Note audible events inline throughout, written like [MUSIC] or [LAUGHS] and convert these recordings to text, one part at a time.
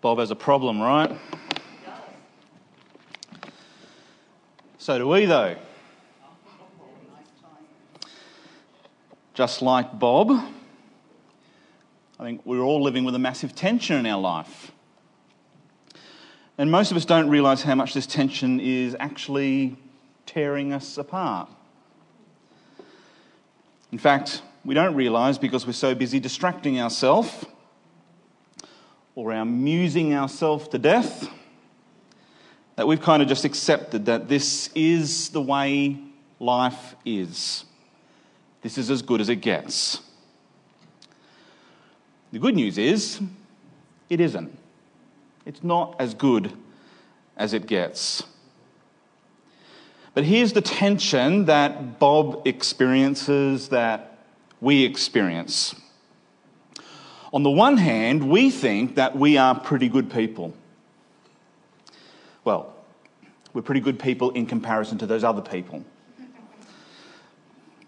Bob has a problem, right? So do we, though. Just like Bob, I think we're all living with a massive tension in our life. And most of us don't realize how much this tension is actually tearing us apart. In fact, we don't realize because we're so busy distracting ourselves or amusing ourselves to death that we've kind of just accepted that this is the way life is. This is as good as it gets. The good news is, it isn't. It's not as good as it gets. But here's the tension that Bob experiences, that we experience. On the one hand, we think that we are pretty good people. Well, we're pretty good people in comparison to those other people.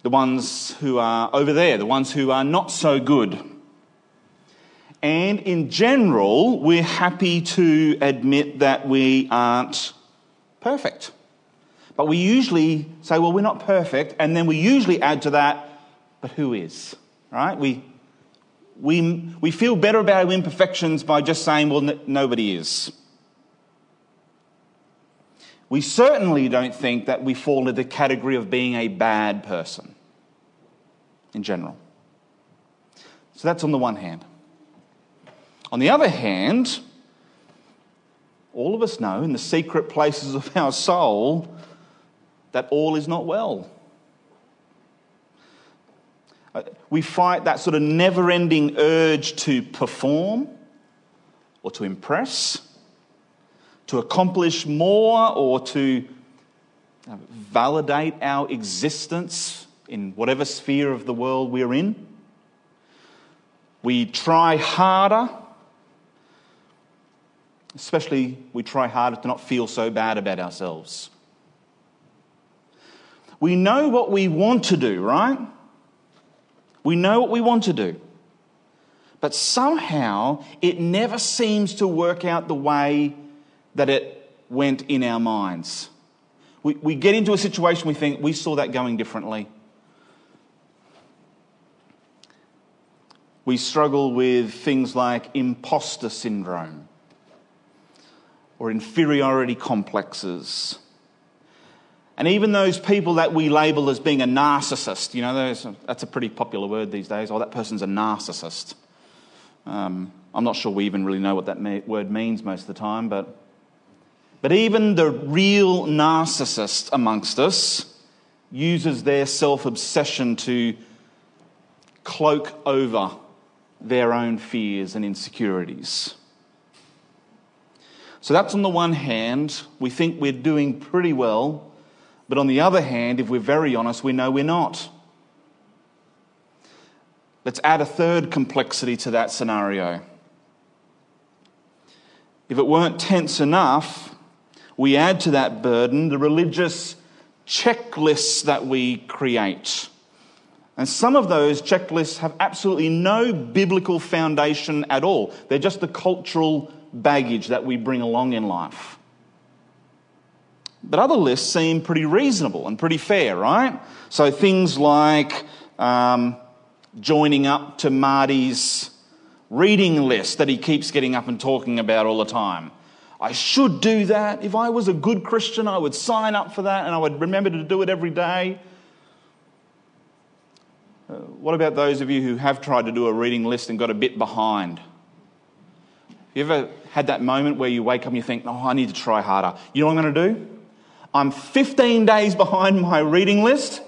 The ones who are over there, the ones who are not so good. And in general, we're happy to admit that we aren't perfect. But we usually say, well, we're not perfect, and then we usually add to that, but who is? Right? We, we, we feel better about our imperfections by just saying, well, n- nobody is. We certainly don't think that we fall into the category of being a bad person in general. So that's on the one hand. On the other hand, all of us know in the secret places of our soul that all is not well. We fight that sort of never ending urge to perform or to impress to accomplish more or to uh, validate our existence in whatever sphere of the world we're in. We try harder, especially we try harder to not feel so bad about ourselves. We know what we want to do, right? We know what we want to do. But somehow it never seems to work out the way that it went in our minds. We, we get into a situation we think we saw that going differently. We struggle with things like imposter syndrome or inferiority complexes. And even those people that we label as being a narcissist, you know, that's a pretty popular word these days. Oh, that person's a narcissist. Um, I'm not sure we even really know what that word means most of the time, but but even the real narcissist amongst us uses their self obsession to cloak over their own fears and insecurities. So that's on the one hand, we think we're doing pretty well, but on the other hand, if we're very honest, we know we're not. Let's add a third complexity to that scenario. If it weren't tense enough, we add to that burden the religious checklists that we create. And some of those checklists have absolutely no biblical foundation at all. They're just the cultural baggage that we bring along in life. But other lists seem pretty reasonable and pretty fair, right? So things like um, joining up to Marty's reading list that he keeps getting up and talking about all the time. I should do that. If I was a good Christian, I would sign up for that and I would remember to do it every day. Uh, what about those of you who have tried to do a reading list and got a bit behind? Have you ever had that moment where you wake up and you think, oh, I need to try harder? You know what I'm going to do? I'm 15 days behind my reading list.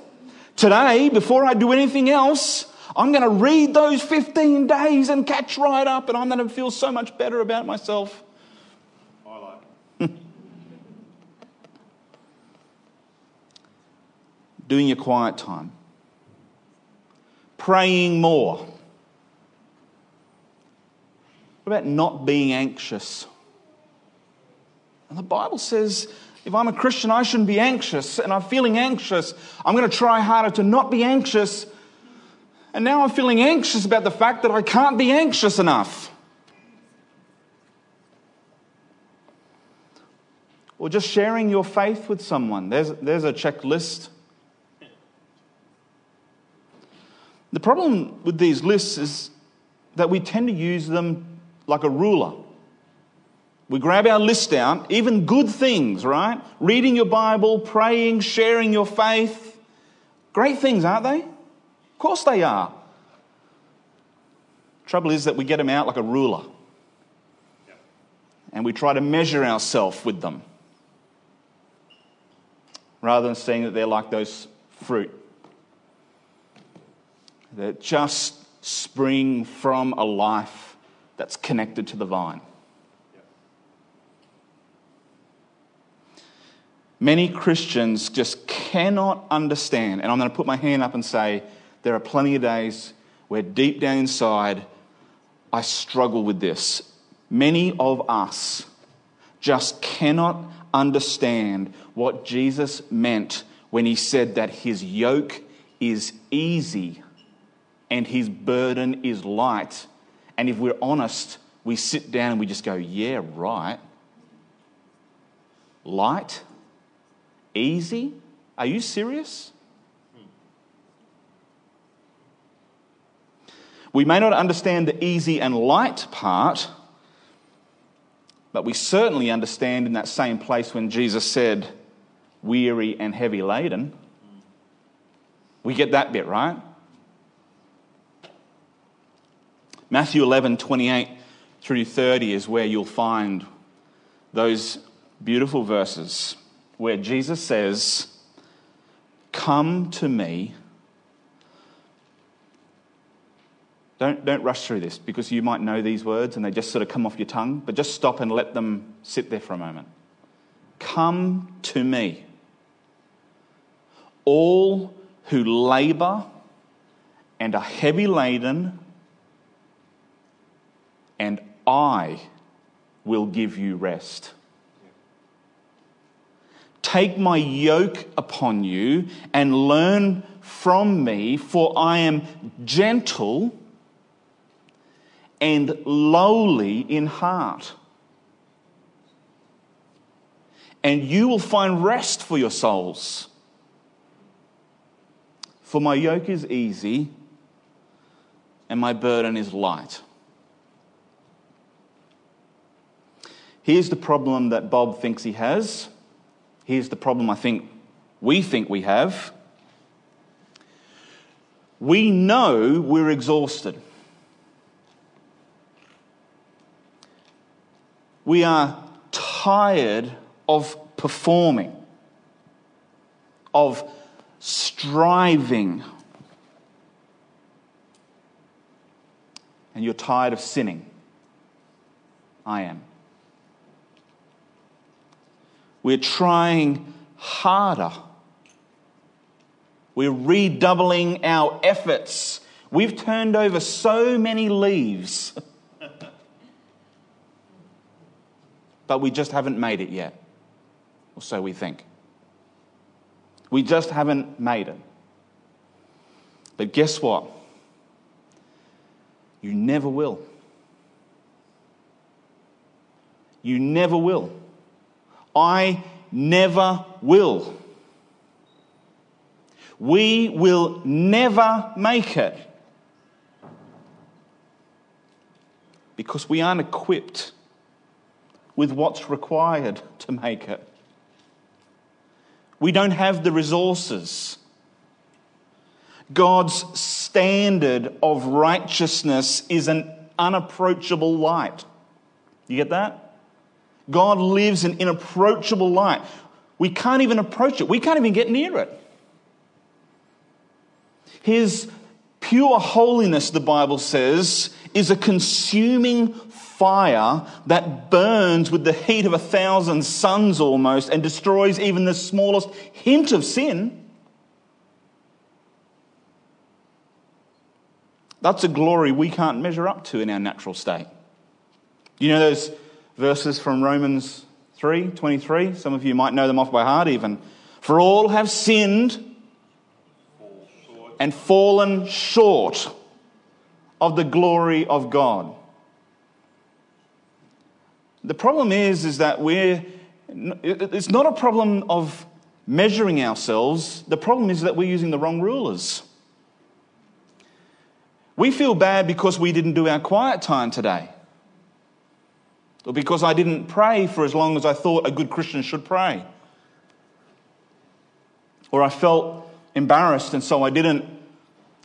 Today, before I do anything else, I'm going to read those 15 days and catch right up, and I'm going to feel so much better about myself. [LAUGHS] doing your quiet time, praying more. What about not being anxious? And the Bible says if I'm a Christian, I shouldn't be anxious, and I'm feeling anxious. I'm going to try harder to not be anxious. And now I'm feeling anxious about the fact that I can't be anxious enough. or just sharing your faith with someone. There's, there's a checklist. The problem with these lists is that we tend to use them like a ruler. We grab our list out, even good things, right? Reading your Bible, praying, sharing your faith. Great things, aren't they? Of course they are. Trouble is that we get them out like a ruler. And we try to measure ourselves with them rather than seeing that they're like those fruit that just spring from a life that's connected to the vine. Many Christians just cannot understand, and I'm going to put my hand up and say there are plenty of days where deep down inside I struggle with this. Many of us just cannot understand what Jesus meant when he said that his yoke is easy and his burden is light. And if we're honest, we sit down and we just go, yeah, right. Light? Easy? Are you serious? We may not understand the easy and light part, but we certainly understand in that same place when Jesus said, weary and heavy laden. We get that bit, right? Matthew 11, 28 through 30 is where you'll find those beautiful verses where Jesus says, Come to me. Don't, don't rush through this because you might know these words and they just sort of come off your tongue, but just stop and let them sit there for a moment. Come to me, all who labor and are heavy laden and I will give you rest. Take my yoke upon you and learn from me, for I am gentle and lowly in heart. And you will find rest for your souls. For my yoke is easy and my burden is light. Here's the problem that Bob thinks he has. Here's the problem I think we think we have. We know we're exhausted. We are tired of performing, of striving. And you're tired of sinning. I am. We're trying harder. We're redoubling our efforts. We've turned over so many leaves, [LAUGHS] but we just haven't made it yet. Or so we think. We just haven't made it. But guess what? You never will. You never will. I never will. We will never make it because we aren't equipped with what's required to make it. We don't have the resources. God's standard of righteousness is an unapproachable light. You get that? God lives in inapproachable light. We can't even approach it, we can't even get near it. His pure holiness, the Bible says, is a consuming fire that burns with the heat of a thousand suns almost and destroys even the smallest hint of sin. That's a glory we can't measure up to in our natural state. You know those verses from Romans 3 23. Some of you might know them off by heart, even. For all have sinned and fallen short of the glory of God. The problem is, is that we're, It's not a problem of measuring ourselves. The problem is that we're using the wrong rulers. We feel bad because we didn't do our quiet time today. Or because I didn't pray for as long as I thought a good Christian should pray. Or I felt embarrassed and so I didn't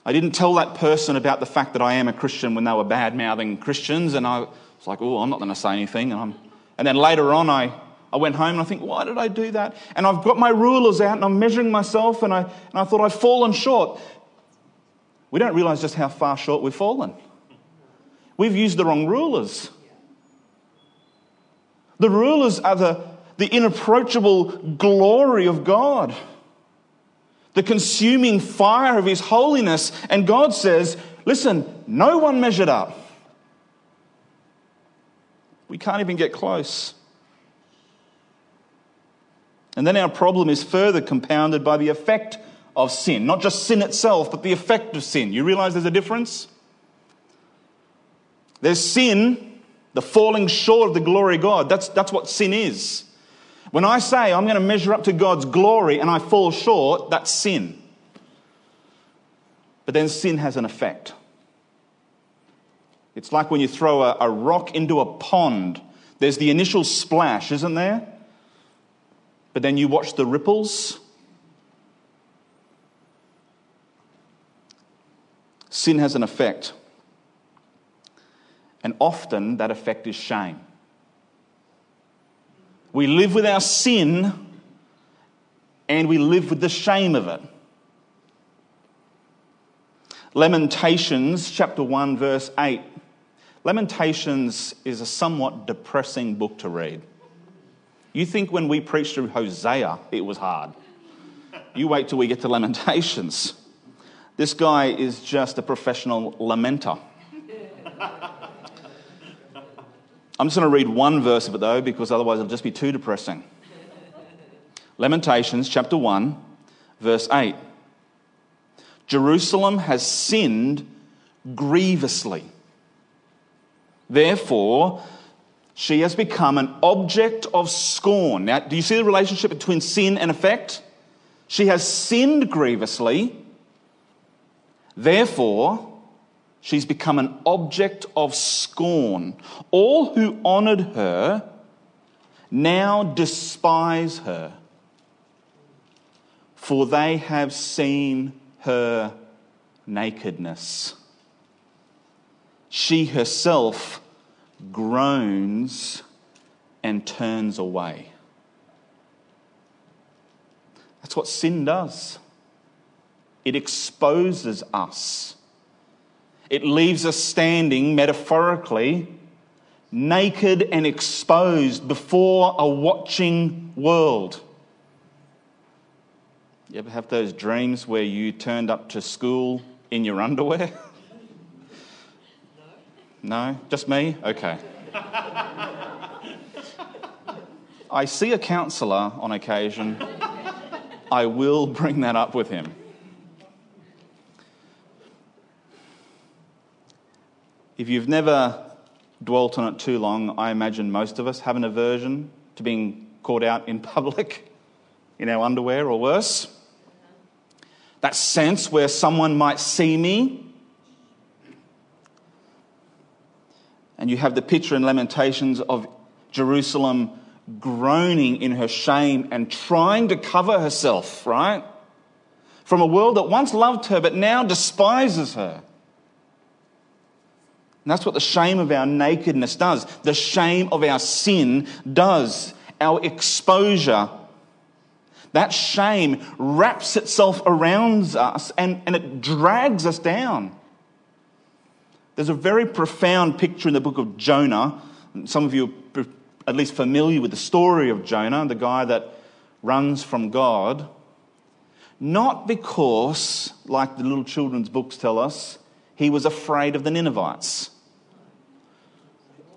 I didn't tell that person about the fact that I am a Christian when they were bad mouthing Christians, and I was like, oh, I'm not going to say anything. And, and, then later on, I, I went home and I think, why did I do that? And I've got my rulers out and I'm measuring myself, and I, and I thought I've fallen short. We don't realize just how far short we've fallen. We've used the wrong rulers. The rulers are the, the inapproachable glory of God the consuming fire of His holiness. And God says, listen, no one measured up. We can't even get close. And then our problem is further compounded by the effect of sin. Not just sin itself, but the effect of sin. You realize there's a difference? There's sin, the falling short of the glory of God. That's, that's what sin is. When I say I'm going to measure up to God's glory and I fall short, that's sin. But then sin has an effect. It's like when you throw a, a rock into a pond. There's the initial splash, isn't there? But then you watch the ripples. Sin has an effect. And often that effect is shame. We live with our sin and we live with the shame of it. Lamentations chapter 1, verse 8. Lamentations is a somewhat depressing book to read. You think when we preached through Hosea, it was hard. You wait till we get to Lamentations. This guy is just a professional lamenter. I'm just going to read one verse of it though, because otherwise it'll just be too depressing. Lamentations chapter 1, verse 8. Jerusalem has sinned grievously. Therefore, she has become an object of scorn. Now, do you see the relationship between sin and effect? She has sinned grievously. Therefore, She's become an object of scorn. All who honored her now despise her, for they have seen her nakedness. She herself groans and turns away. That's what sin does. It exposes us it leaves us standing, metaphorically, naked and exposed before a watching world. You ever have those dreams where you turned up to school in your underwear? [LAUGHS] No? no? Just me? Okay. I see a counsellor on occasion. I will bring that up with him. If you've never dwelt on it too long, I imagine most of us have an aversion to being caught out in [LAUGHS] public in our underwear or worse. That sense where someone might see me. And you have the picture in Lamentations of Jerusalem groaning in her shame and trying to cover herself, right? From a world that once loved her but now despises her. And that's what the shame of our nakedness does. The shame of our sin does. Our exposure. That shame wraps itself around us and, and it drags us down. There's a very profound picture in the book of Jonah. Some of you are at least familiar with the story of Jonah, the guy that runs from God. Not because, like the little children's books tell us, he was afraid of the Ninevites.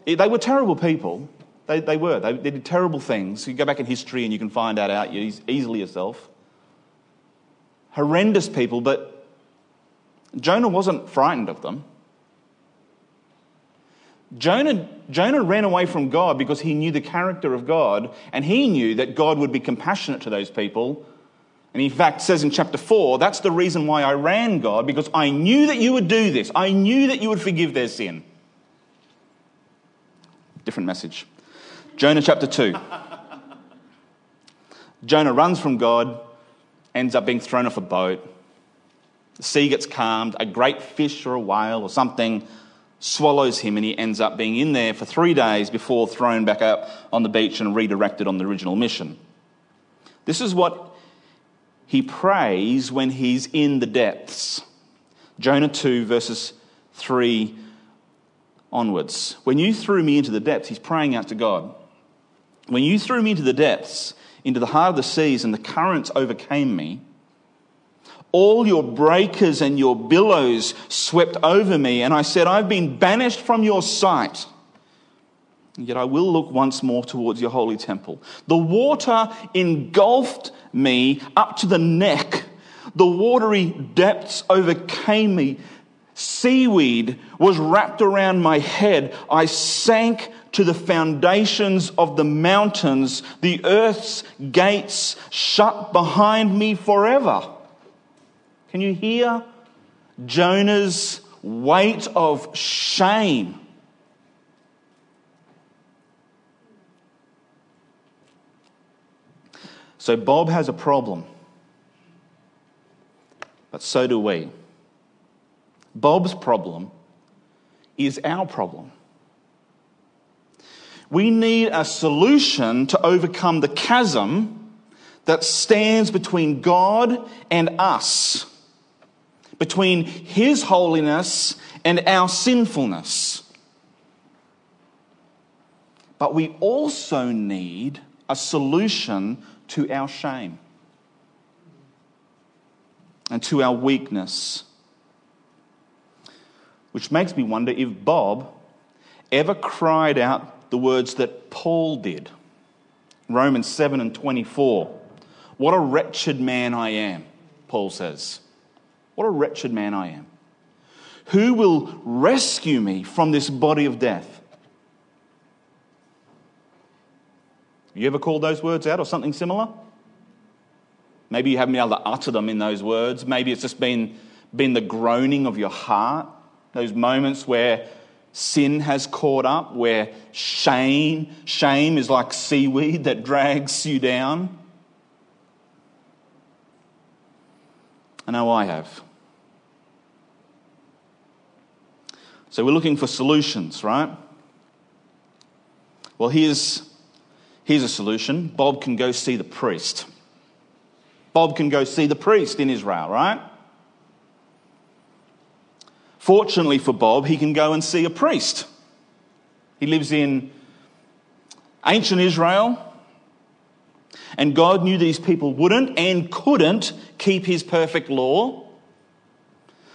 They were terrible people. They, they were. They, they, did terrible things. You go back in history and you can find that out easily yourself. Horrendous people, but Jonah wasn't frightened of them. Jonah, Jonah ran away from God because he knew the character of God and he knew that God would be compassionate to those people. And in fact, says in chapter 4, that's the reason why I ran, God, because I knew that you would do this. I knew that you would forgive their sin. Different message. Jonah chapter 2. Jonah runs from God, ends up being thrown off a boat. The sea gets calmed, a great fish or a whale or something swallows him, and he ends up being in there for three days before thrown back up on the beach and redirected on the original mission. This is what he prays when he's in the depths. Jonah 2, verses 3 onwards. When you threw me into the depths, he's praying out to God. When you threw me into the depths, into the heart of the seas, and the currents overcame me, all your breakers and your billows swept over me, and I said, I've been banished from your sight. Yet I will look once more towards your holy temple. The water engulfed me up to the neck. The watery depths overcame me. Seaweed was wrapped around my head. I sank to the foundations of the mountains. The earth's gates shut behind me forever. Can you hear Jonah's weight of shame? So Bob has a problem, but so do we. Bob's problem is our problem. We need a solution to overcome the chasm that stands between God and us between His holiness and our sinfulness. But we also need a solution to our shame and to our weakness. Which makes me wonder if Bob ever cried out the words that Paul did. Romans 7 and 24. What a wretched man I am, Paul says. What a wretched man I am. Who will rescue me from this body of death? You ever called those words out or something similar? Maybe you haven't been able to utter them in those words. Maybe it's just been, been the groaning of your heart, those moments where sin has caught up, where shame, shame is like seaweed that drags you down. I know I have. So we're looking for solutions, right? Well, here's, here's a solution Bob can go see the priest. Bob can go see the priest in Israel, right? Fortunately for Bob, he can go and see a priest. He lives in ancient Israel, and God knew these people wouldn't and couldn't keep his perfect law.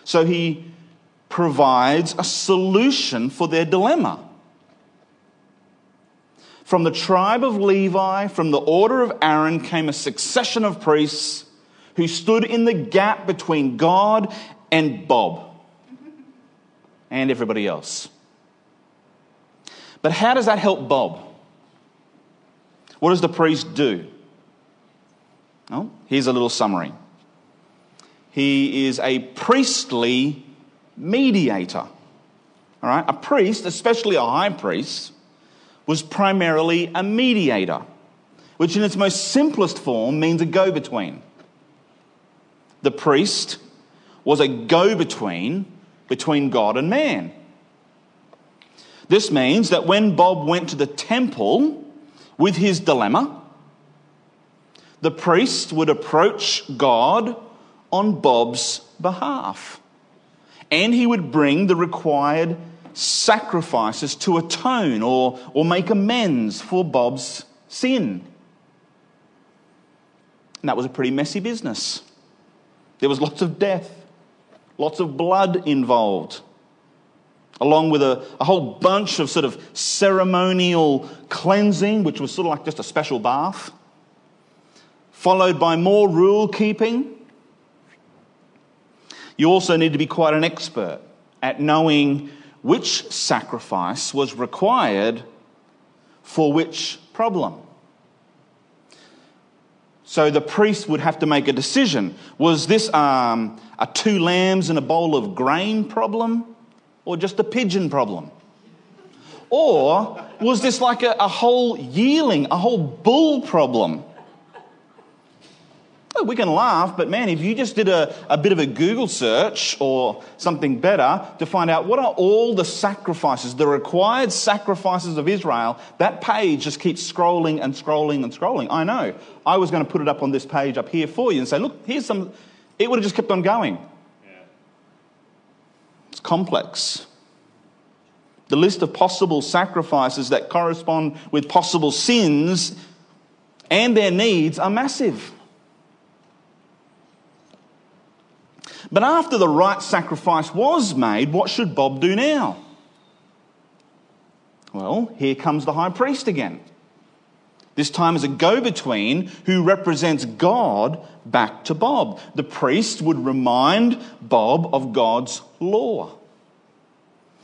So he provides a solution for their dilemma. From the tribe of Levi, from the order of Aaron, came a succession of priests who stood in the gap between God and Bob and everybody else. But how does that help Bob? What does the priest do? Well, here's a little summary. He is a priestly mediator. All right? A priest, especially a high priest, was primarily a mediator, which in its most simplest form means a go between. The priest was a go between between God and man. This means that when Bob went to the temple with his dilemma, the priest would approach God on Bob's behalf and he would bring the required sacrifices to atone or, or make amends for Bob's sin. And that was a pretty messy business. There was lots of death, lots of blood involved, along with a, a whole bunch of sort of ceremonial cleansing, which was sort of like just a special bath, followed by more rule keeping you also need to be quite an expert at knowing which sacrifice was required for which problem. So the priest would have to make a decision. Was this um, a two lambs and a bowl of grain problem or just a pigeon problem? Or was this like a, a whole yearling, a whole bull problem? We can laugh, but man, if you just did a, a bit of a Google search or something better to find out what are all the sacrifices, the required sacrifices of Israel, that page just keeps scrolling and scrolling and scrolling. I know. I was going to put it up on this page up here for you and say, look, here's some. It would have just kept on going. Yeah. It's complex. The list of possible sacrifices that correspond with possible sins and their needs are massive. But after the right sacrifice was made, what should Bob do now? Well, here comes the high priest again. This time as a go between who represents God back to Bob. The priest would remind Bob of God's law.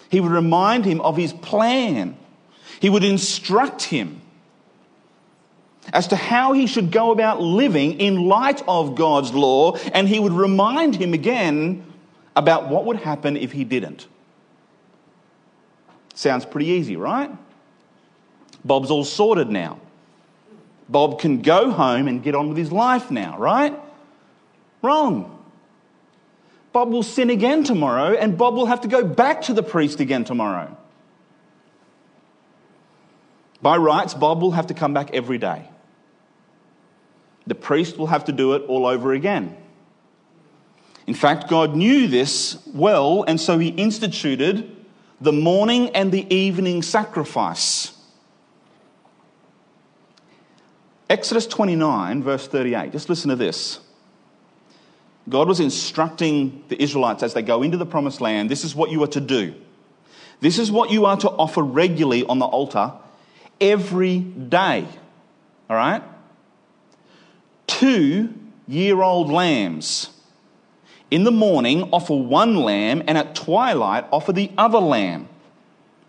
He would remind him of his plan. He would instruct him as to how he should go about living in light of God's law, and he would remind him again about what would happen if he didn't. Sounds pretty easy, right? Bob's all sorted now. Bob can go home and get on with his life now, right? Wrong. Bob will sin again tomorrow, and Bob will have to go back to the priest again tomorrow. By rights, Bob will have to come back every day. The priest will have to do it all over again. In fact, God knew this well, and so he instituted the morning and the evening sacrifice. Exodus 29, verse 38. Just listen to this. God was instructing the Israelites as they go into the promised land this is what you are to do. This is what you are to offer regularly on the altar every day. All right? Two year old lambs. In the morning, offer one lamb, and at twilight, offer the other lamb.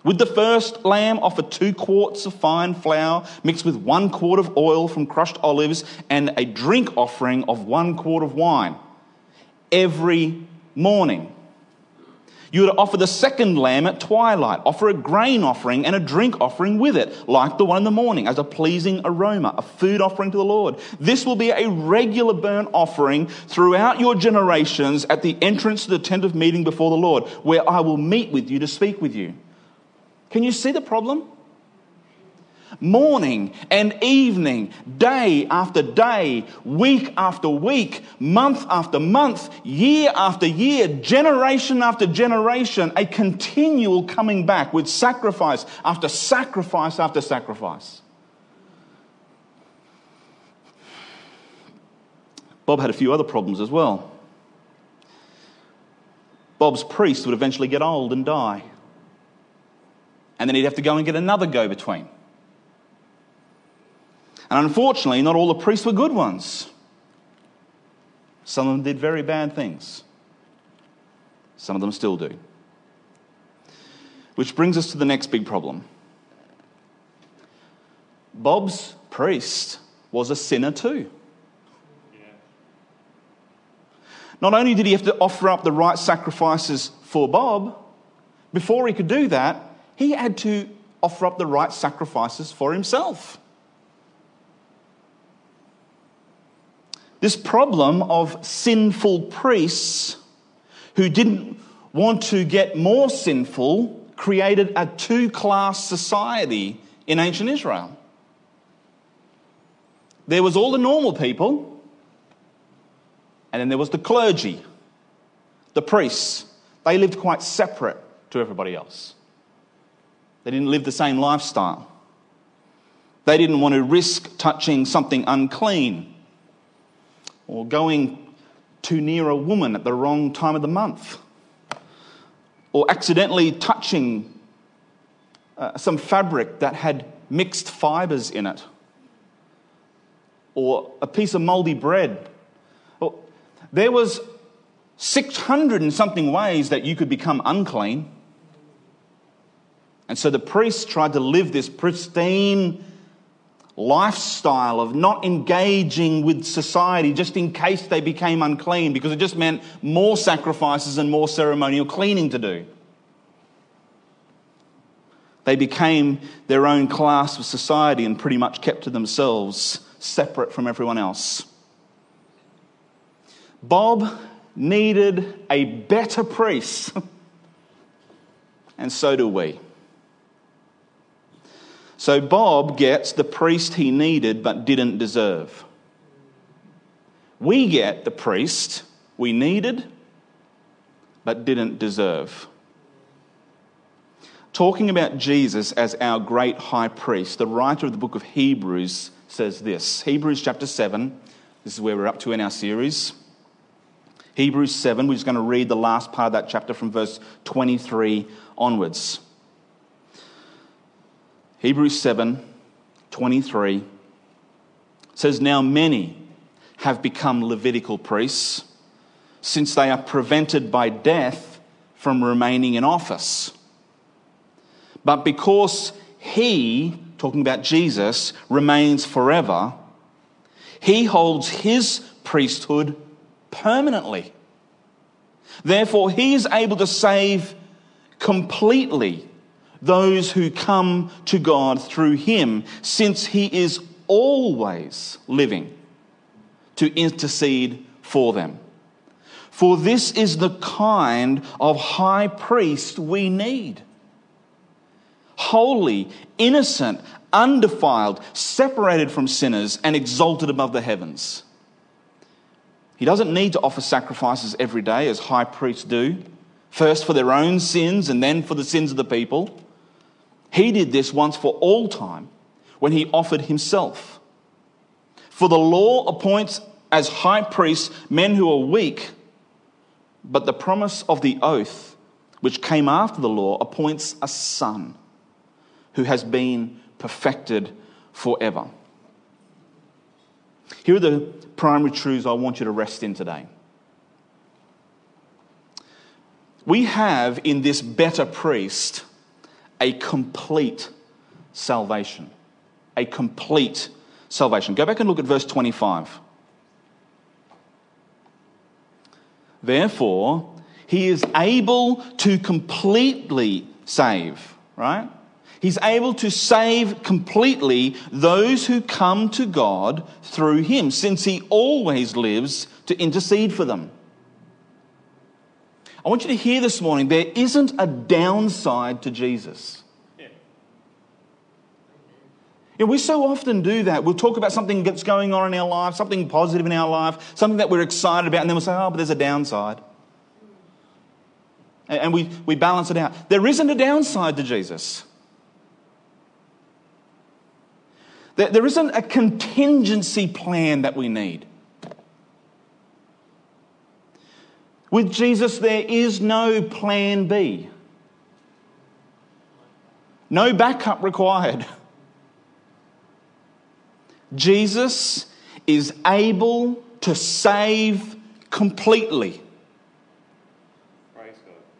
With the first lamb, offer two quarts of fine flour mixed with one quart of oil from crushed olives and a drink offering of one quart of wine every morning. You would offer the second lamb at twilight, offer a grain offering and a drink offering with it, like the one in the morning, as a pleasing aroma, a food offering to the Lord. This will be a regular burnt offering throughout your generations at the entrance to the tent of meeting before the Lord, where I will meet with you to speak with you. Can you see the problem? Morning and evening, day after day, week after week, month after month, year after year, generation after generation, a continual coming back with sacrifice after sacrifice after sacrifice. Bob had a few other problems as well. Bob's priest would eventually get old and die. And then he'd have to go and get another go between. And unfortunately, not all the priests were good ones. Some of them did very bad things. Some of them still do. Which brings us to the next big problem. Bob's priest was a sinner too. Not only did he have to offer up the right sacrifices for Bob, before he could do that, he had to offer up the right sacrifices for himself. This problem of sinful priests who didn't want to get more sinful created a two class society in ancient Israel. There was all the normal people, and then there was the clergy, the priests. They lived quite separate to everybody else. They didn't live the same lifestyle. They didn't want to risk touching something unclean or going too near a woman at the wrong time of the month, or accidentally touching uh, some fabric that had mixed fibers in it, or a piece of moldy bread. Well, there was 600 and something ways that you could become unclean. And so the priests tried to live this pristine lifestyle of not engaging with society just in case they became unclean, because it just meant more sacrifices and more ceremonial cleaning to do. They became their own class of society and pretty much kept to themselves, separate from everyone else. Bob needed a better priest, [LAUGHS] and so do we. So Bob gets the priest he needed but didn't deserve. We get the priest we needed but didn't deserve. Talking about Jesus as our great high priest, the writer of the book of Hebrews says this Hebrews chapter 7, this is where we're up to in our series. Hebrews 7, we're just going to read the last part of that chapter from verse 23 onwards. Hebrews 7 23 says, Now many have become Levitical priests since they are prevented by death from remaining in office. But because he, talking about Jesus, remains forever, he holds his priesthood permanently. Therefore, he is able to save completely those who come to God through him, since he is always living to intercede for them. For this is the kind of high priest we need holy, innocent, undefiled, separated from sinners, and exalted above the heavens. He doesn't need to offer sacrifices every day as high priests do, first for their own sins and then for the sins of the people. He did this once for all time when he offered himself. For the law appoints as high priests men who are weak, but the promise of the oath, which came after the law, appoints a son who has been perfected forever. Here are the primary truths I want you to rest in today. We have in this better priest a complete salvation. A complete salvation. Go back and look at verse 25. Therefore, he is able to completely save, right? He's able to save completely those who come to God through him, since he always lives to intercede for them. I want you to hear this morning there isn't a downside to Jesus. You know, we so often do that. We'll talk about something that's going on in our life, something positive in our life, something that we're excited about, and then we'll say, oh, but there's a downside. And we, we balance it out. There isn't a downside to Jesus. There, there isn't a contingency plan that we need. With Jesus, there is no plan B. No backup required. Jesus is able to save completely.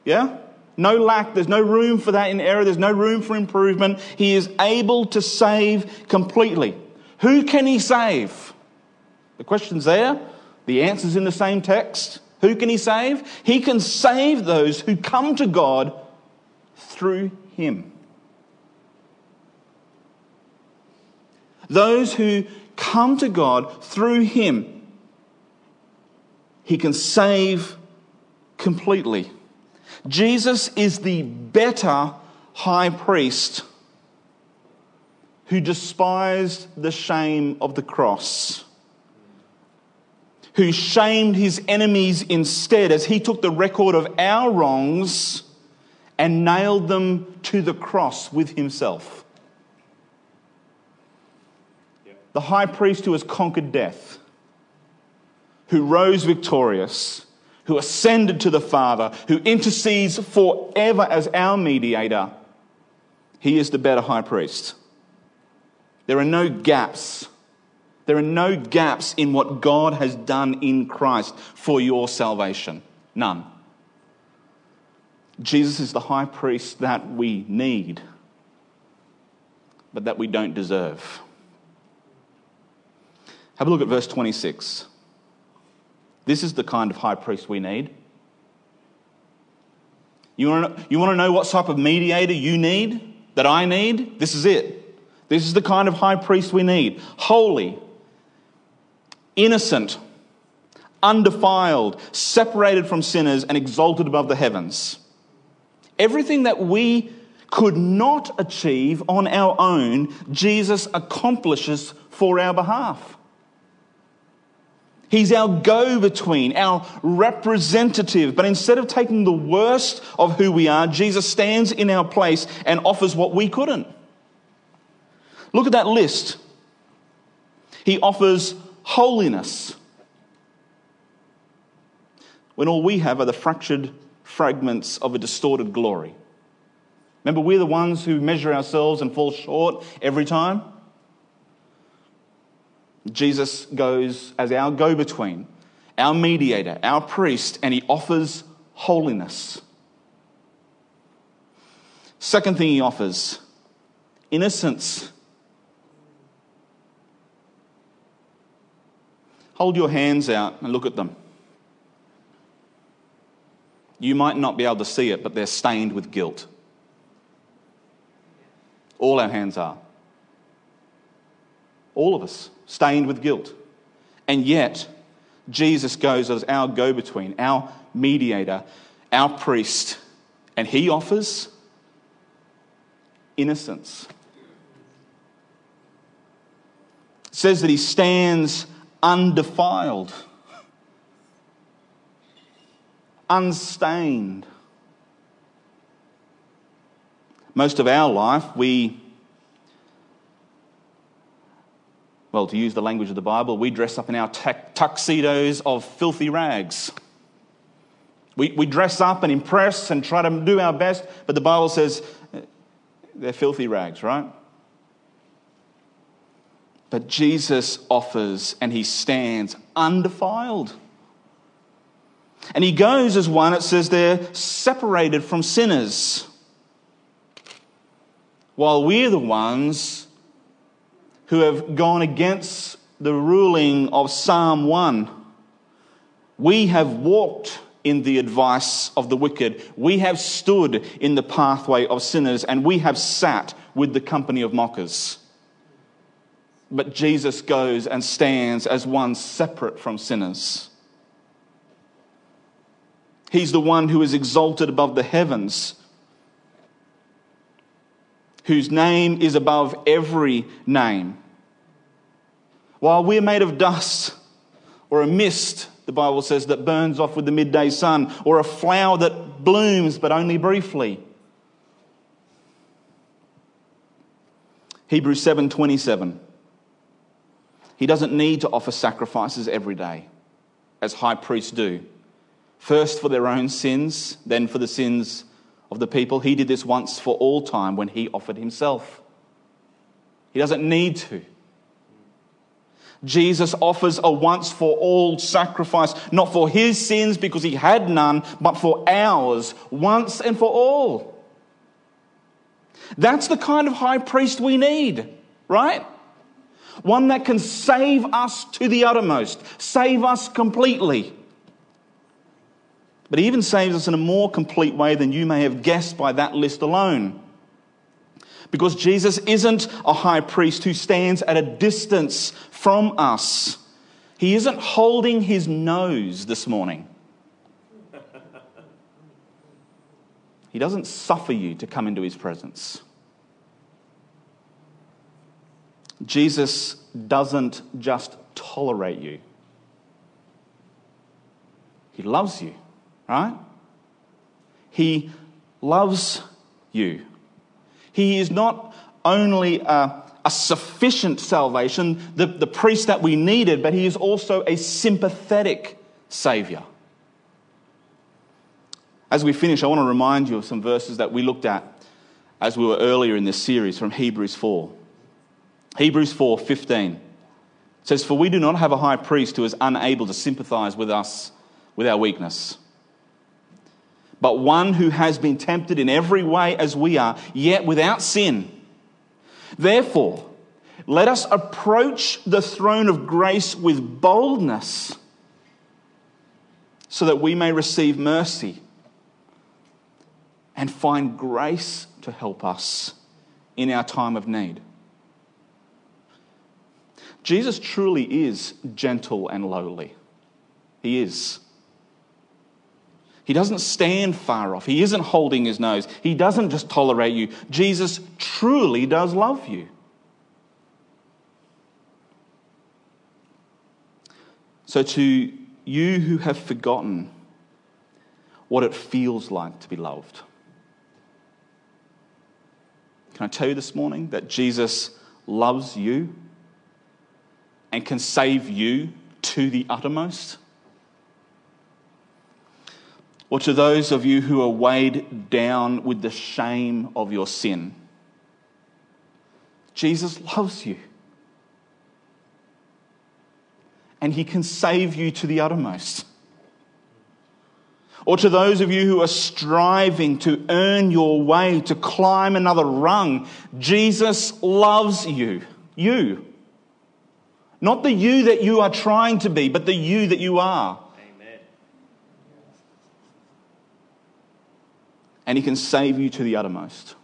Yeah? No lack. There's no room for that in error. There's no room for improvement. He is able to save completely. Who can he save? The question's there. The answer's in the same text. Who can he save? He can save those who come to God through him. Those who come to God through him, he can save completely. Jesus is the better high priest who despised the shame of the cross who shamed his enemies instead as he took the record of our wrongs and nailed them to the cross with himself. The high priest who has conquered death, who rose victorious, who ascended to the Father, who intercedes forever as our mediator, he is the better high priest. There are no gaps there are no gaps in what God has done in Christ for your salvation. None. Jesus is the high priest that we need. but that we don't deserve. Have a look at verse 26. This is the kind of high priest we need. You want, to, you want to know what type of mediator you need, that I need? This is it. This is the kind of high priest we need holy, innocent, undefiled, separated from sinners, and exalted above the heavens. Everything that we could not achieve on our own, Jesus accomplishes for our behalf. He's our go between, our representative. But instead of taking the worst of who we are, Jesus stands in our place and offers what we couldn't. Look at that list. He offers holiness when all we have are the fractured fragments of a distorted glory. Remember, we're the ones who measure ourselves and fall short every time. Jesus goes as our go between, our mediator, our priest, and he offers holiness. Second thing he offers innocence. Hold your hands out and look at them. You might not be able to see it, but they're stained with guilt. All our hands are. All of us stained with guilt. And yet, Jesus goes as our go between, our mediator, our priest, and he offers innocence. It says that he stands undefiled, unstained. Most of our life, we well, to use the language of the Bible, we dress up in our tuxedos of filthy rags. We, we dress up and impress and try to do our best, but the Bible says uh, they're filthy rags, right? But Jesus offers and he stands undefiled. And he goes as one, it says they're separated from sinners. While we're the ones who have gone against the ruling of Psalm 1. We have walked in the advice of the wicked. We have stood in the pathway of sinners, and we have sat with the company of mockers. But Jesus goes and stands as one separate from sinners. He's the one who is exalted above the heavens whose name is above every name. While we're made of dust or a mist, the Bible says, that burns off with the midday sun, or a flower that blooms but only briefly. Hebrews 7:27 He doesn't need to offer sacrifices every day as high priests do. First for their own sins, then for the sins of the people. He did this once for all time when he offered himself. He doesn't need to. Jesus offers a once for all sacrifice, not for his sins because he had none, but for ours, once and for all. That's the kind of high priest we need, right? One that can save us to the uttermost, save us completely. But he even saves us in a more complete way than you may have guessed by that list alone. Because Jesus isn't a high priest who stands at a distance from us. He isn't holding his nose this morning. He doesn't suffer you to come into his presence. Jesus doesn't just tolerate you, he loves you right? He loves you. He is not only a, a sufficient salvation, the, the priest that we needed, but he is also a sympathetic Savior. As we finish, I want to remind you of some verses that we looked at as we were earlier in this series from Hebrews 4. Hebrews 4 15 says, For we do not have a high priest who is unable to sympathize with us with our weakness but one who has been tempted in every way as we are, yet without sin. Therefore, let us approach the throne of grace with boldness so that we may receive mercy and find grace to help us in our time of need. Jesus truly is gentle and lowly. He is. He doesn't stand far off. He isn't holding his nose. He doesn't just tolerate you. Jesus truly does love you. So, to you who have forgotten what it feels like to be loved, can I tell you this morning that Jesus loves you and can save you to the uttermost? Or to those of you who are weighed down with the shame of your sin, Jesus loves you. And he can save you to the uttermost. Or to those of you who are striving to earn your way, to climb another rung, Jesus loves you. You. Not the you that you are trying to be, but the you that you are. Amen. And He can save you to the uttermost.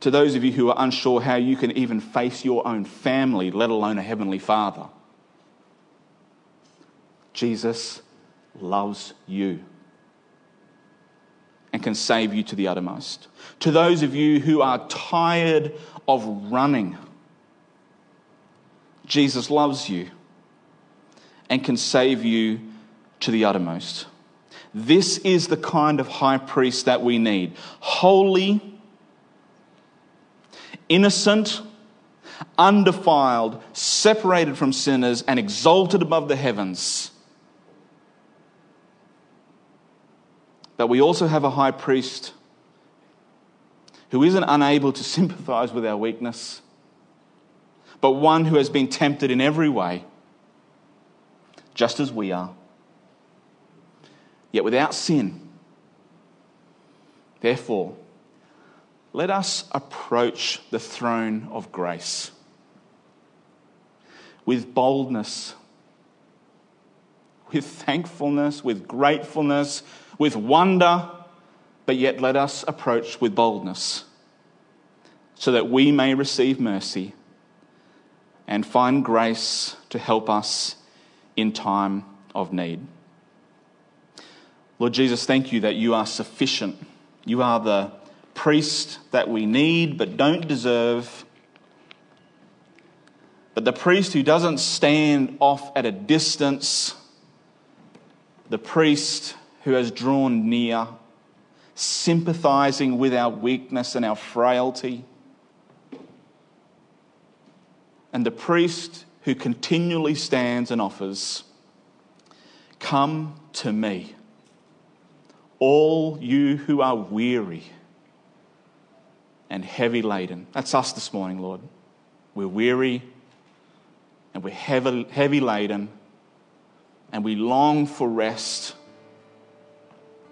To those of you who are unsure how you can even face your own family, let alone a heavenly Father, Jesus loves you and can save you to the uttermost. To those of you who are tired of running, Jesus loves you and can save you to the uttermost. This is the kind of high priest that we need holy, innocent, undefiled, separated from sinners, and exalted above the heavens. But we also have a high priest who isn't unable to [LAUGHS] sympathize with our weakness but one who has been tempted in every way, just as we are, yet without sin. Therefore, let us approach the throne of grace with boldness, with thankfulness, with gratefulness, with wonder, but yet let us approach with boldness so that we may receive mercy and find grace to help us in time of need. Lord Jesus, thank you that you are sufficient. You are the priest that we need but don't deserve. But the priest who doesn't stand off at a distance, the priest who has drawn near, sympathizing with our weakness and our frailty and the priest who continually stands and offers, Come to me, all you who are weary and heavy laden. That's us this morning, Lord. We're weary and we're heavy, heavy laden and we long for rest.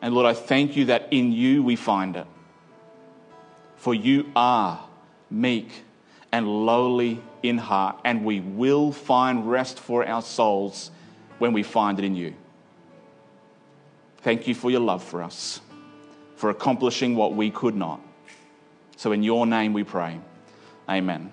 And Lord, I thank you that in you we find it. For you are meek and lowly in heart, and we will find rest for our souls when we find it in you. Thank you for your love for us, for accomplishing what we could not. So, in your name we pray. Amen.